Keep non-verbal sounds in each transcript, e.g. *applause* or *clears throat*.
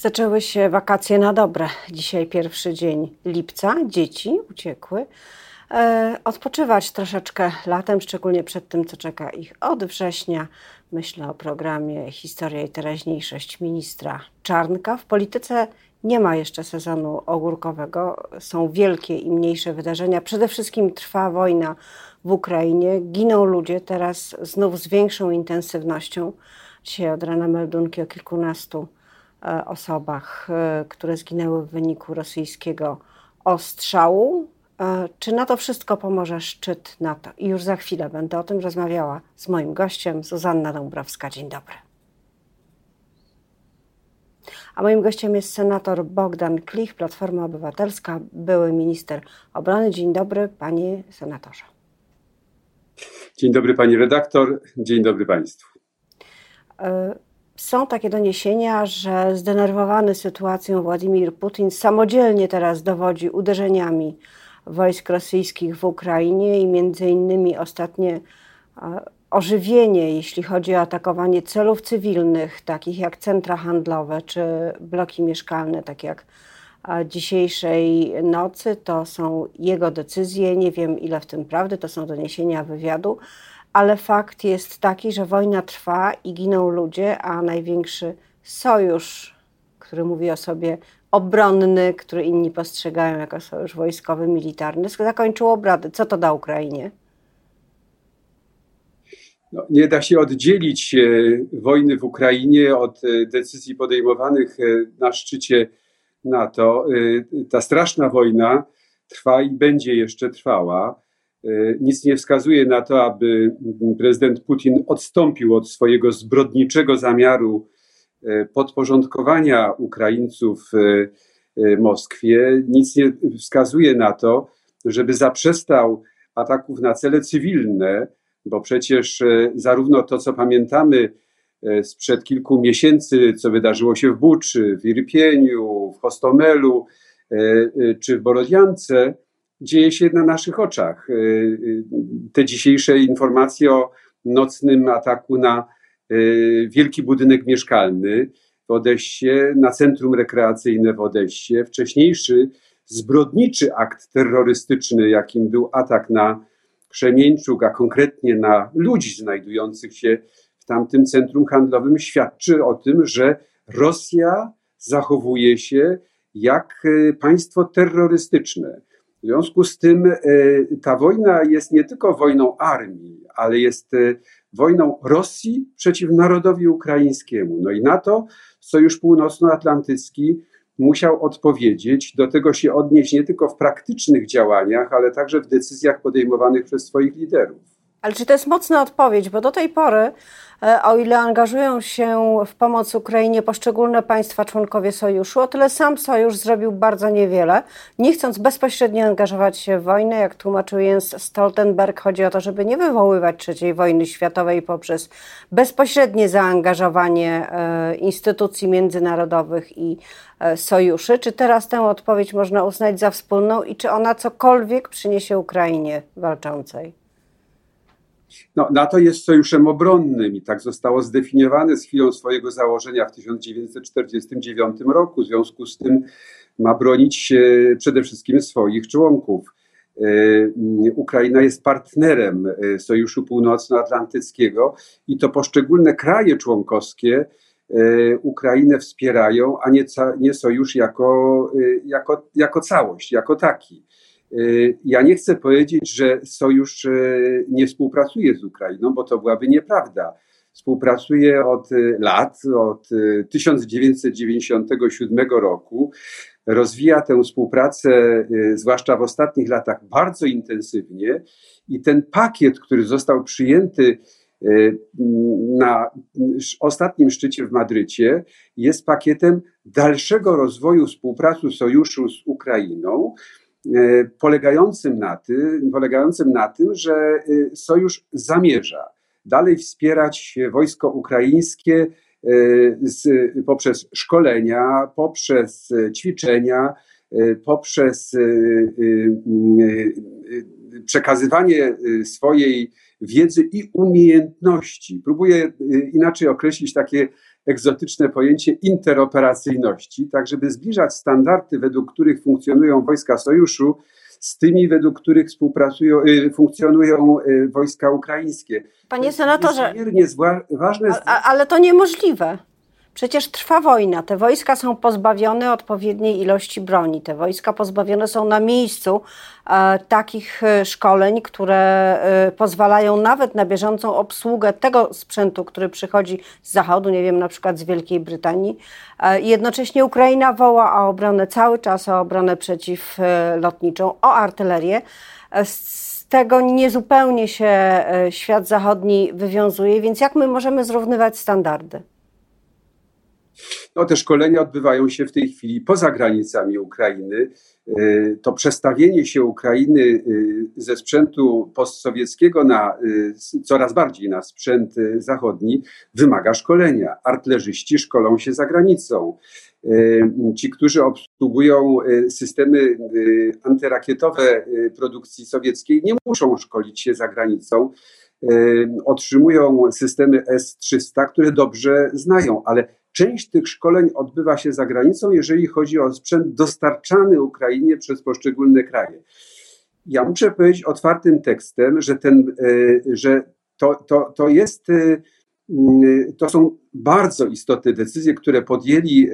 Zaczęły się wakacje na dobre. Dzisiaj pierwszy dzień lipca. Dzieci uciekły. E, odpoczywać troszeczkę latem, szczególnie przed tym, co czeka ich od września. Myślę o programie Historia i teraźniejszość ministra Czarnka. W polityce nie ma jeszcze sezonu ogórkowego. Są wielkie i mniejsze wydarzenia. Przede wszystkim trwa wojna w Ukrainie. Giną ludzie teraz znów z większą intensywnością. Dzisiaj od rana meldunki o kilkunastu osobach, e, które zginęły w wyniku rosyjskiego ostrzału. E, czy na to wszystko pomoże szczyt NATO? I już za chwilę będę o tym rozmawiała z moim gościem, Zuzanna Dąbrowska. Dzień dobry. A moim gościem jest senator Bogdan Klich, Platforma Obywatelska, były minister obrony. Dzień dobry, panie senatorze. Dzień dobry, pani redaktor. Dzień dobry państwu. Są takie doniesienia, że zdenerwowany sytuacją Władimir Putin samodzielnie teraz dowodzi uderzeniami wojsk rosyjskich w Ukrainie i między innymi ostatnie ożywienie, jeśli chodzi o atakowanie celów cywilnych, takich jak centra handlowe czy bloki mieszkalne, tak jak dzisiejszej nocy, to są jego decyzje. Nie wiem, ile w tym prawdy, to są doniesienia wywiadu ale fakt jest taki, że wojna trwa i giną ludzie, a największy sojusz, który mówi o sobie obronny, który inni postrzegają jako sojusz wojskowy, militarny, zakończył obrady. Co to da Ukrainie? No, nie da się oddzielić e, wojny w Ukrainie od e, decyzji podejmowanych e, na szczycie NATO. Ta straszna wojna trwa i będzie jeszcze trwała. E, nic nie wskazuje na to, aby prezydent Putin odstąpił od swojego zbrodniczego zamiaru e, podporządkowania Ukraińców e, Moskwie. Nic nie wskazuje na to, żeby zaprzestał ataków na cele cywilne, bo przecież zarówno to, co pamiętamy sprzed kilku miesięcy, co wydarzyło się w Buczy, w Irpieniu, w Hostomelu czy w Borodiance, dzieje się na naszych oczach. Y, y, te dzisiejsze informacje o nocnym ataku na y, wielki budynek mieszkalny w Odessie, na centrum rekreacyjne w Odessie, wcześniejszy zbrodniczy akt terrorystyczny, jakim był atak na Krzemieńczuk, a konkretnie na ludzi znajdujących się w tamtym centrum handlowym, świadczy o tym, że Rosja zachowuje się jak państwo terrorystyczne w związku z tym e, ta wojna jest nie tylko wojną armii, ale jest e, wojną Rosji przeciw narodowi ukraińskiemu. No i na to Sojusz Północnoatlantycki musiał odpowiedzieć, do tego się odnieść nie tylko w praktycznych działaniach, ale także w decyzjach podejmowanych przez swoich liderów. Ale czy to jest mocna odpowiedź? Bo do tej pory, e, o ile angażują się w pomoc Ukrainie poszczególne państwa członkowie sojuszu, o tyle sam sojusz zrobił bardzo niewiele. Nie chcąc bezpośrednio angażować się w wojnę, jak tłumaczył Jens Stoltenberg, chodzi o to, żeby nie wywoływać III wojny światowej poprzez bezpośrednie zaangażowanie e, instytucji międzynarodowych i e, sojuszy. Czy teraz tę odpowiedź można uznać za wspólną i czy ona cokolwiek przyniesie Ukrainie walczącej? No, NATO jest sojuszem obronnym i tak zostało zdefiniowane z chwilą swojego założenia w 1949 roku. W związku z tym ma bronić przede wszystkim swoich członków. E, Ukraina jest partnerem e, Sojuszu Północnoatlantyckiego i to poszczególne kraje członkowskie e, Ukrainę wspierają, a nie, nie sojusz jako, jako, jako całość, jako taki. Y, ja nie chcę powiedzieć, że sojusz y, nie współpracuje z Ukrainą, bo to byłaby nieprawda. Współpracuje od y, lat, od 1997 roku. Rozwija tę współpracę, zwłaszcza w ostatnich latach, bardzo intensywnie i ten pakiet, który został przyjęty na ostatnim szczycie w Madrycie, jest pakietem dalszego rozwoju współpracy sojuszu z Ukrainą, polegającym na tym, polegającym na tym, że e, sojusz zamierza dalej wspierać wojsko ukraińskie e, z, poprzez szkolenia, poprzez ćwiczenia, poprzez przekazywanie swojej wiedzy i umiejętności. Próbuję inaczej określić takie egzotyczne pojęcie interoperacyjności, tak żeby zbliżać standardy, według których funkcjonują wojska sojuszu, z tymi, według których współpracują, y, funkcjonują y, wojska ukraińskie. Panie senatorze, ważne. A, ale to niemożliwe. Przecież trwa wojna. Te wojska są pozbawione odpowiedniej ilości broni. Te wojska pozbawione są na miejscu e, takich e, szkoleń, które e, pozwalają nawet na bieżącą obsługę tego sprzętu, który przychodzi z zachodu, nie wiem, na przykład z Wielkiej Brytanii. E, jednocześnie Ukraina woła o obronę cały czas, o obronę przeciwlotniczą, o artylerię. E, z tego niezupełnie się e, świat zachodni wywiązuje, więc jak my możemy zrównywać standardy? No, te szkolenia odbywają się w tej chwili poza granicami Ukrainy. Y, to przestawienie się Ukrainy y, ze sprzętu postsowieckiego na y, coraz bardziej na sprzęt zachodni wymaga szkolenia. Artlerzyści szkolą się za granicą. Ci, którzy obsługują systemy antyrakietowe produkcji sowieckiej, nie muszą szkolić się za granicą. Otrzymują systemy S-300, które dobrze znają, ale Część tych szkoleń odbywa się za granicą, jeżeli chodzi o sprzęt dostarczany Ukrainie przez poszczególne kraje. Ja muszę powiedzieć otwartym tekstem, że, ten, e, że to, to, to jest. E, to są bardzo istotne decyzje, które podjęli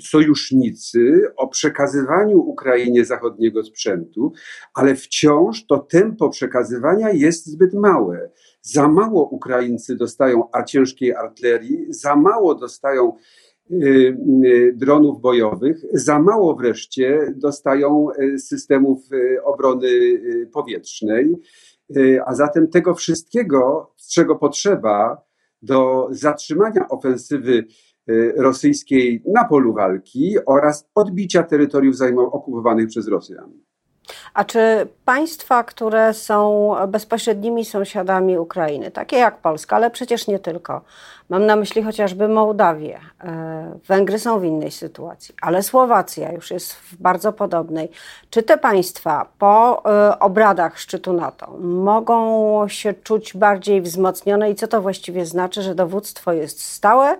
sojusznicy o przekazywaniu Ukrainie zachodniego sprzętu, ale wciąż to tempo przekazywania jest zbyt małe. Za mało Ukraińcy dostają ciężkiej artylerii, za mało dostają y, y, dronów bojowych, za mało wreszcie dostają y, systemów obrony powietrznej. A zatem tego wszystkiego, czego potrzeba do zatrzymania ofensywy rosyjskiej na polu walki oraz odbicia terytoriów okupowanych przez Rosjan. A czy państwa, które są bezpośrednimi sąsiadami Ukrainy, takie jak Polska, ale przecież nie tylko, mam na myśli chociażby Mołdawię, e, Węgry są w innej sytuacji, ale Słowacja już jest w bardzo podobnej. Czy te państwa po e, obradach szczytu NATO mogą się czuć bardziej wzmocnione i co to właściwie znaczy, że dowództwo jest stałe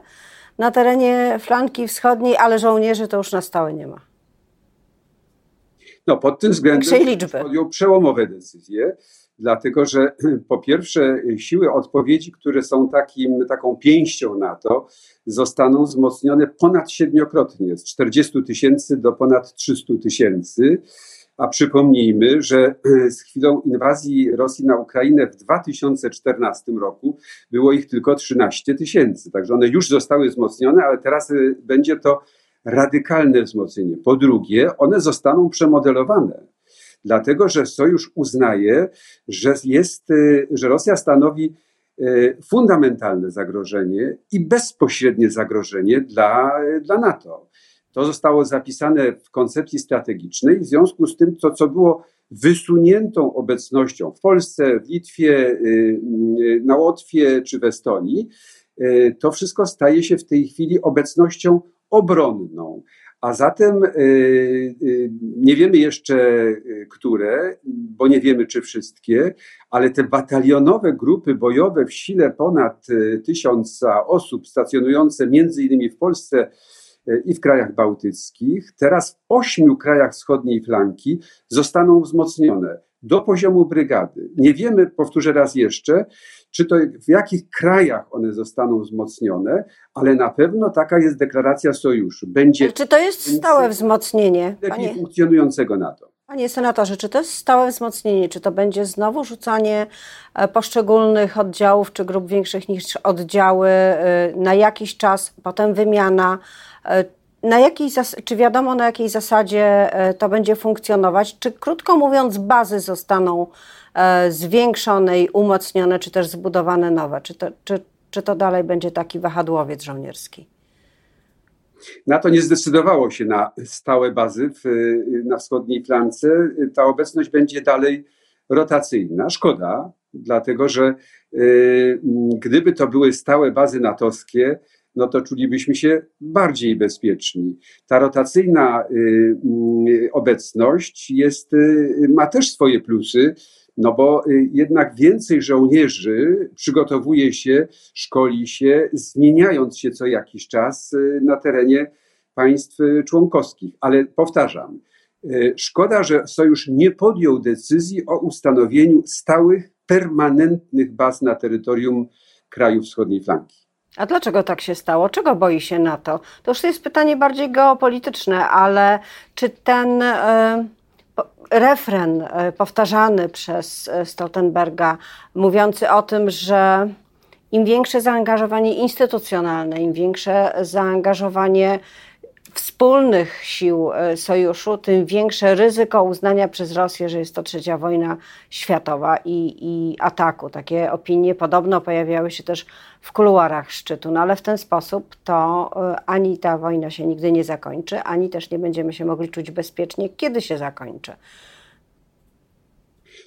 na terenie flanki wschodniej, ale żołnierzy to już na stałe nie ma? No, pod tym względem podjął przełomowe decyzje, dlatego że *clears throat* po pierwsze siły odpowiedzi, które są takim, taką pięścią NATO, zostaną wzmocnione ponad siedmiokrotnie, z 40 tysięcy do ponad 300 tysięcy. A przypomnijmy, że *clears throat* z chwilą inwazji Rosji na Ukrainę w 2014 roku było ich tylko 13 tysięcy. Także one już zostały wzmocnione, ale teraz y, będzie to radykalne wzmocnienie. Po drugie, one zostaną przemodelowane, dlatego że Sojusz uznaje, że, jest, y, że Rosja stanowi y, fundamentalne zagrożenie i bezpośrednie zagrożenie dla, dla NATO. To zostało zapisane w koncepcji strategicznej, w związku z tym, to co było wysuniętą obecnością w Polsce, w Litwie, y, na Łotwie czy w Estonii, to wszystko staje się w tej chwili obecnością obronną. A zatem y, y, nie wiemy jeszcze, y, które, bo nie wiemy, czy wszystkie, ale te batalionowe grupy bojowe w sile ponad tysiąca osób, stacjonujące między innymi w Polsce i w krajach bałtyckich, teraz w ośmiu krajach wschodniej flanki zostaną wzmocnione do poziomu brygady. Nie wiemy, powtórzę raz jeszcze, czy to w jakich krajach one zostaną wzmocnione, ale na pewno taka jest deklaracja sojuszu. Będzie czy to jest stałe wzmocnienie? Panie, funkcjonującego NATO. Panie senatorze, czy to jest stałe wzmocnienie? Czy to będzie znowu rzucanie e, poszczególnych oddziałów czy grup większych niż oddziały e, na jakiś czas, potem wymiana? E, na jakiej, czy wiadomo, na jakiej zasadzie to będzie funkcjonować? Czy krótko mówiąc, bazy zostaną E, zwiększone i umocnione, czy też zbudowane nowe? Czy to, czy, czy to dalej będzie taki wahadłowiec żołnierski? Na to nie zdecydowało się na stałe bazy w, na wschodniej flance. Ta obecność będzie dalej rotacyjna. Szkoda, dlatego że y, gdyby to były stałe bazy natowskie, no to czulibyśmy się bardziej bezpieczni. Ta rotacyjna y, y, obecność jest, ma też swoje plusy, No bo jednak więcej żołnierzy przygotowuje się, szkoli się, zmieniając się co jakiś czas na terenie państw członkowskich. Ale powtarzam, szkoda, że Sojusz nie podjął decyzji o ustanowieniu stałych, permanentnych baz na terytorium krajów wschodniej flanki. A dlaczego tak się stało? Czego boi się NATO? To już jest pytanie bardziej geopolityczne, ale czy ten e, refren e, powtarzany przez e, Stoltenberga, mówiący o tym, że im większe zaangażowanie instytucjonalne, im większe zaangażowanie wspólnych sił e, sojuszu, tym większe ryzyko uznania przez Rosję, że jest to trzecia wojna światowa i, i ataku. Takie opinie podobno pojawiały się też w kuluarach szczytu, no ale w ten sposób to e, ani ta wojna się nigdy nie zakończy, ani też nie będziemy się mogli czuć bezpiecznie, kiedy się zakończy.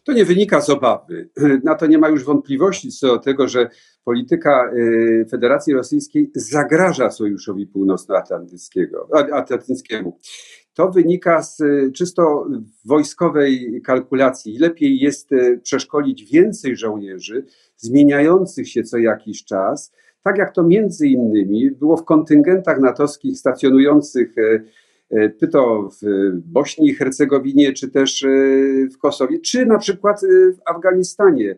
To nie wynika z obawy. Na to nie ma już wątpliwości co do tego, że polityka y, Federacji Rosyjskiej zagraża Sojuszowi Północnoatlantyckiego. Atlantyckiemu. To wynika z y, czysto wojskowej kalkulacji. Lepiej jest y, przeszkolić więcej żołnierzy, zmieniających się co jakiś czas, tak jak to między innymi było w kontyngentach natowskich stacjonujących czy to w Bośni i Hercegowinie, czy też w Kosowie, czy na przykład w Afganistanie.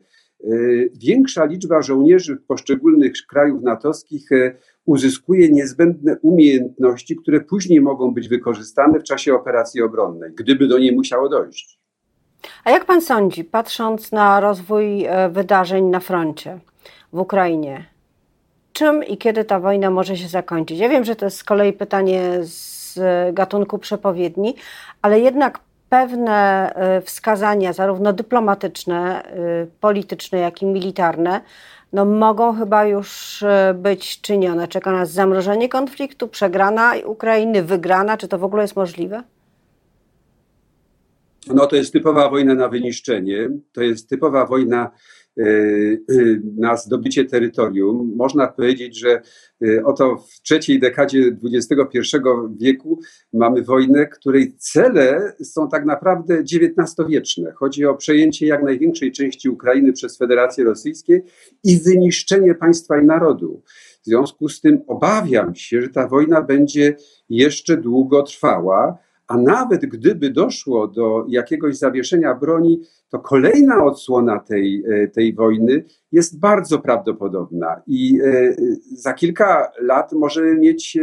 Większa liczba żołnierzy poszczególnych krajów natowskich uzyskuje niezbędne umiejętności, które później mogą być wykorzystane w czasie operacji obronnej, gdyby do niej musiało dojść. A jak pan sądzi, patrząc na rozwój e, wydarzeń na froncie w Ukrainie, czym i kiedy ta wojna może się zakończyć? Ja wiem, że to jest z kolei pytanie z gatunku przepowiedni, ale jednak pewne y, wskazania, zarówno dyplomatyczne, y, polityczne, jak i militarne, no mogą chyba już y, być czynione. Czeka nas zamrożenie konfliktu, przegrana Ukrainy, wygrana. Czy to w ogóle jest możliwe? No to jest typowa wojna na wyniszczenie. To jest typowa wojna na zdobycie terytorium. Można powiedzieć, że y, oto w trzeciej dekadzie XXI wieku mamy wojnę, której cele są tak naprawdę XIX-wieczne. Chodzi o przejęcie jak największej części Ukrainy przez Federację Rosyjską i wyniszczenie państwa i narodu. W związku z tym obawiam się, że ta wojna będzie jeszcze długo trwała a nawet gdyby doszło do jakiegoś zawieszenia broni, to kolejna odsłona tej, e, tej wojny jest bardzo prawdopodobna i e, za kilka lat możemy mieć e,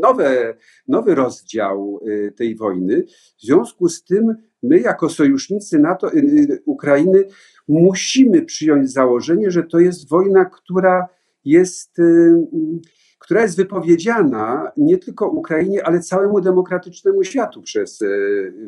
nowe, nowy rozdział tej wojny. W związku z tym my jako sojusznicy NATO Ukrainy musimy przyjąć założenie, że to jest wojna, która jest która jest wypowiedziana nie tylko Ukrainie, ale całemu demokratycznemu światu przez, e,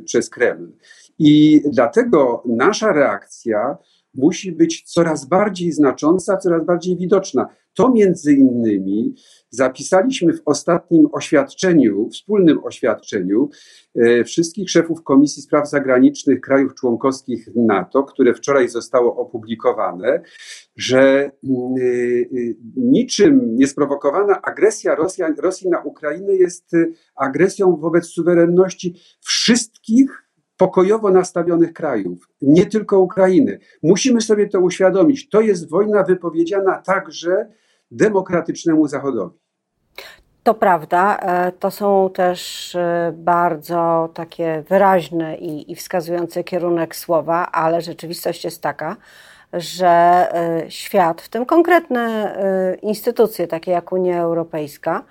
przez Kreml. I dlatego nasza reakcja musi być coraz bardziej znacząca, coraz bardziej widoczna. To między innymi zapisaliśmy w ostatnim oświadczeniu, wspólnym oświadczeniu e, wszystkich szefów Komisji Spraw Zagranicznych krajów członkowskich NATO, które wczoraj zostało opublikowane, że mm, e, e, niczym niesprowokowana agresja Rosji na Ukrainę jest agresją wobec suwerenności wszystkich pokojowo nastawionych krajów, nie tylko Ukrainy. Musimy sobie to uświadomić. To jest wojna wypowiedziana także demokratycznemu Zachodowi. To prawda, e, to są też e, bardzo takie wyraźne i, i wskazujące kierunek słowa, ale rzeczywistość jest taka, że e, świat, w tym konkretne instytucje takie jak Unia Europejska,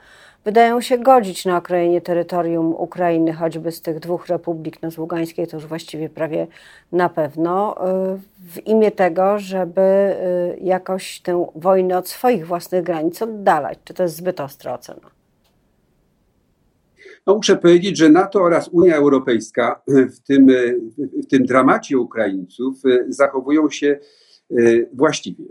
wydają się godzić na okrojenie terytorium Ukrainy, choćby z tych dwóch republik, no z to już właściwie prawie na pewno, y, w imię tego, żeby y, jakoś tę wojnę od swoich własnych granic oddalać. Czy to jest zbyt ostra ocena? No muszę powiedzieć, że NATO oraz Unia Europejska w tym, w tym dramacie Ukraińców y, zachowują się właściwie.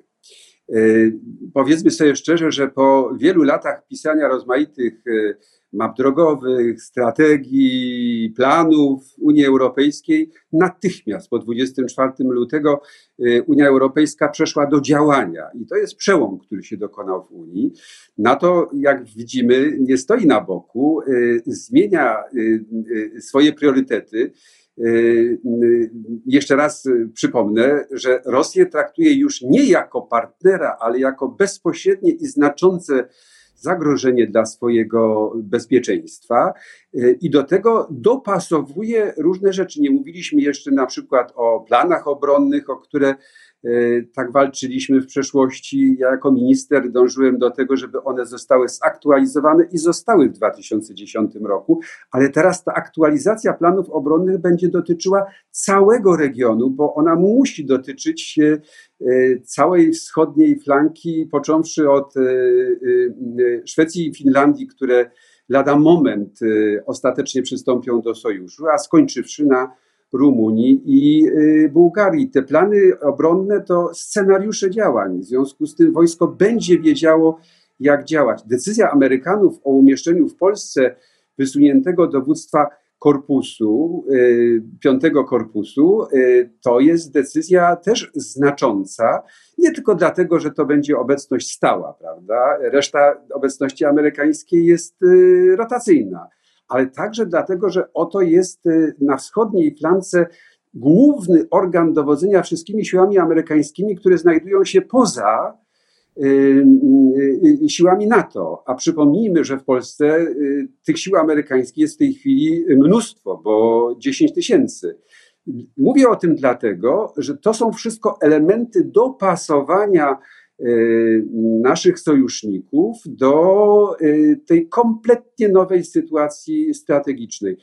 Y, powiedzmy sobie szczerze, że po wielu latach pisania rozmaitych y, map drogowych, strategii, planów Unii Europejskiej, natychmiast po 24 lutego y, Unia Europejska przeszła do działania. I to jest przełom, który się dokonał w Unii. Na to, jak widzimy, nie stoi na boku, zmienia swoje priorytety Jeszcze raz przypomnę, że Rosję traktuje już nie jako partnera, ale jako bezpośrednie i znaczące zagrożenie dla swojego bezpieczeństwa i do tego dopasowuje różne rzeczy. Nie mówiliśmy jeszcze na przykład o planach obronnych, o które tak walczyliśmy w przeszłości. Ja jako minister dążyłem do tego, żeby one zostały zaktualizowane i zostały w 2010 roku, ale teraz ta aktualizacja planów obronnych będzie dotyczyła całego regionu, bo ona musi dotyczyć e, całej wschodniej flanki, począwszy od e, Szwecji i Finlandii, które lada moment ostatecznie przystąpią do sojuszu, a skończywszy na Rumunii i y, Bułgarii. Te plany obronne to scenariusze działań. W związku z tym wojsko będzie wiedziało, jak działać. Decyzja Amerykanów o umieszczeniu w Polsce wysuniętego dowództwa korpusu, y, piątego korpusu, y, to jest decyzja też znacząca, nie tylko dlatego, że to będzie obecność stała, prawda? Reszta obecności amerykańskiej jest rotacyjna ale także dlatego, że oto jest y, na wschodniej flance główny organ dowodzenia wszystkimi siłami amerykańskimi, które znajdują się poza y, y, siłami NATO. A przypomnijmy, że w Polsce tych sił amerykańskich jest w tej chwili mnóstwo, bo 10 tysięcy. Mówię o tym dlatego, że to są wszystko elementy dopasowania naszych sojuszników do y, tej kompletnie nowej sytuacji strategicznej.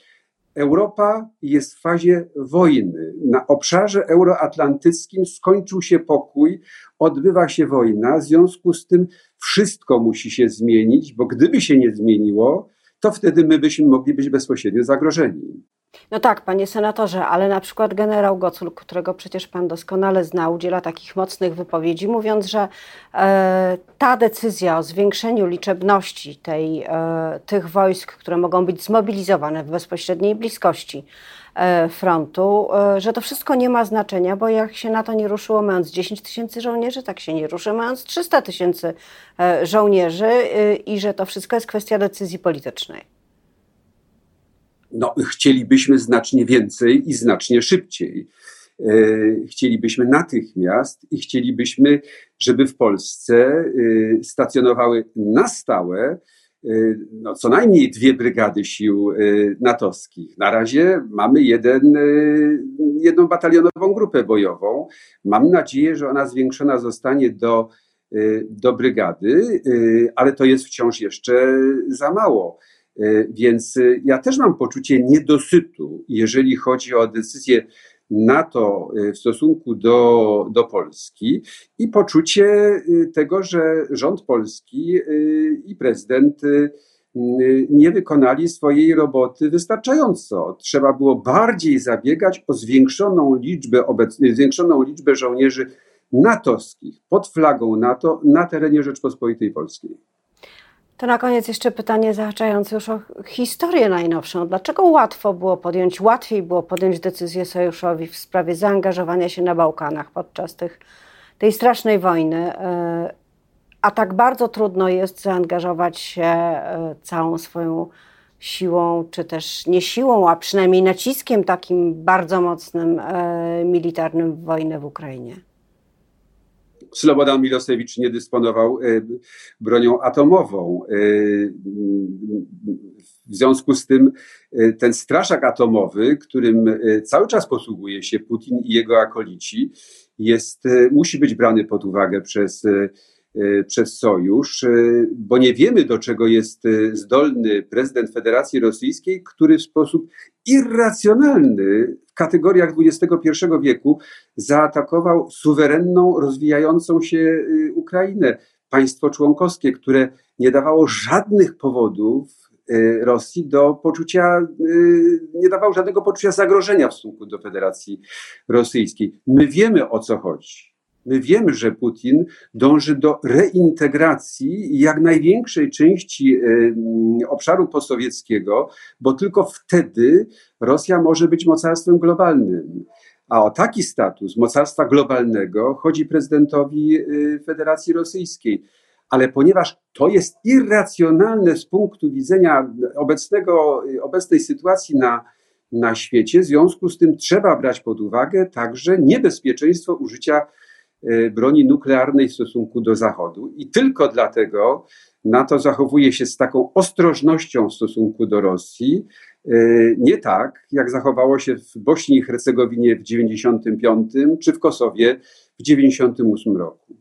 Europa jest w fazie wojny. Na obszarze euroatlantyckim skończył się pokój, odbywa się wojna, w związku z tym wszystko musi się zmienić, bo gdyby się nie zmieniło, to wtedy my byśmy mogli być bezpośrednio zagrożeni. No tak, panie senatorze, ale na przykład generał Gocul, którego przecież pan doskonale zna, udziela takich mocnych wypowiedzi, mówiąc, że e, ta decyzja o zwiększeniu liczebności tej, e, tych wojsk, które mogą być zmobilizowane w bezpośredniej bliskości e, frontu, e, że to wszystko nie ma znaczenia, bo jak się na to nie ruszyło mając 10 tysięcy żołnierzy, tak się nie ruszy mając 300 tysięcy e, żołnierzy e, i że to wszystko jest kwestia decyzji politycznej no, chcielibyśmy znacznie więcej i znacznie szybciej. E, chcielibyśmy natychmiast i chcielibyśmy, żeby w Polsce e, stacjonowały na stałe e, no, co najmniej dwie brygady sił natowskich. Na razie mamy jeden, jedną batalionową grupę bojową. Mam nadzieję, że ona zwiększona zostanie do, do brygady, ale to jest wciąż jeszcze za mało. E, więc e, ja też mam poczucie niedosytu, jeżeli chodzi o decyzję NATO e, w stosunku do, do Polski i poczucie tego, że rząd polski i prezydent nie wykonali swojej roboty wystarczająco. Trzeba było bardziej zabiegać o zwiększoną liczbę, zwiększoną liczbę żołnierzy natowskich pod flagą NATO na terenie Rzeczpospolitej Polskiej. To na koniec jeszcze pytanie zahaczające już o historię najnowszą. Dlaczego łatwo było podjąć, łatwiej było podjąć decyzję sojuszowi w sprawie zaangażowania się na Bałkanach podczas tych, tej strasznej wojny, e, a tak bardzo trudno jest zaangażować się e, całą swoją siłą, czy też nie siłą, a przynajmniej naciskiem takim bardzo mocnym e, militarnym w wojnę w Ukrainie? Slobodan Milosewicz nie dysponował e, bronią atomową. E, w związku z tym e, ten straszak atomowy, którym cały czas posługuje się Putin i jego akolici, jest, musi być brany pod uwagę przez przez sojusz, y, bo nie wiemy, do czego jest y, zdolny prezydent Federacji Rosyjskiej, który w sposób irracjonalny w kategoriach XXI wieku zaatakował suwerenną, rozwijającą się Ukrainę. Państwo członkowskie, które nie dawało żadnych powodów Rosji do poczucia, nie dawało żadnego poczucia zagrożenia w stosunku do Federacji Rosyjskiej. My wiemy o co chodzi. My wiemy, że Putin dąży do reintegracji jak największej części obszaru postsowieckiego, bo tylko wtedy Rosja może być mocarstwem globalnym. A o taki status mocarstwa globalnego chodzi prezydentowi y, Federacji Rosyjskiej. Ale ponieważ to jest irracjonalne z punktu widzenia obecnego, obecnej sytuacji na na świecie. W związku z tym trzeba brać pod uwagę także niebezpieczeństwo użycia e, broni nuklearnej w stosunku do Zachodu. I tylko dlatego NATO zachowuje się z taką ostrożnością w stosunku do Rosji. E, nie tak, jak zachowało się w Bośni i Hercegowinie w 1995 czy w Kosowie w 1998 roku.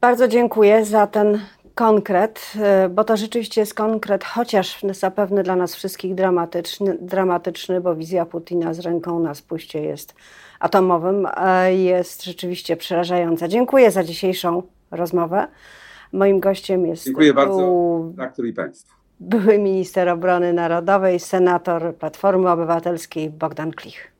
Bardzo dziękuję za ten konkret, e, bo to rzeczywiście jest konkret, chociaż zapewne dla nas wszystkich dramatyczny, dramatyczny bo wizja Putina z ręką na spuście jest atomowym, jest rzeczywiście przerażająca. Dziękuję za dzisiejszą rozmowę. Moim gościem jest. Dziękuję bardzo, doktor i Państwu. Były minister obrony narodowej, senator Platformy Obywatelskiej Bogdan Klich.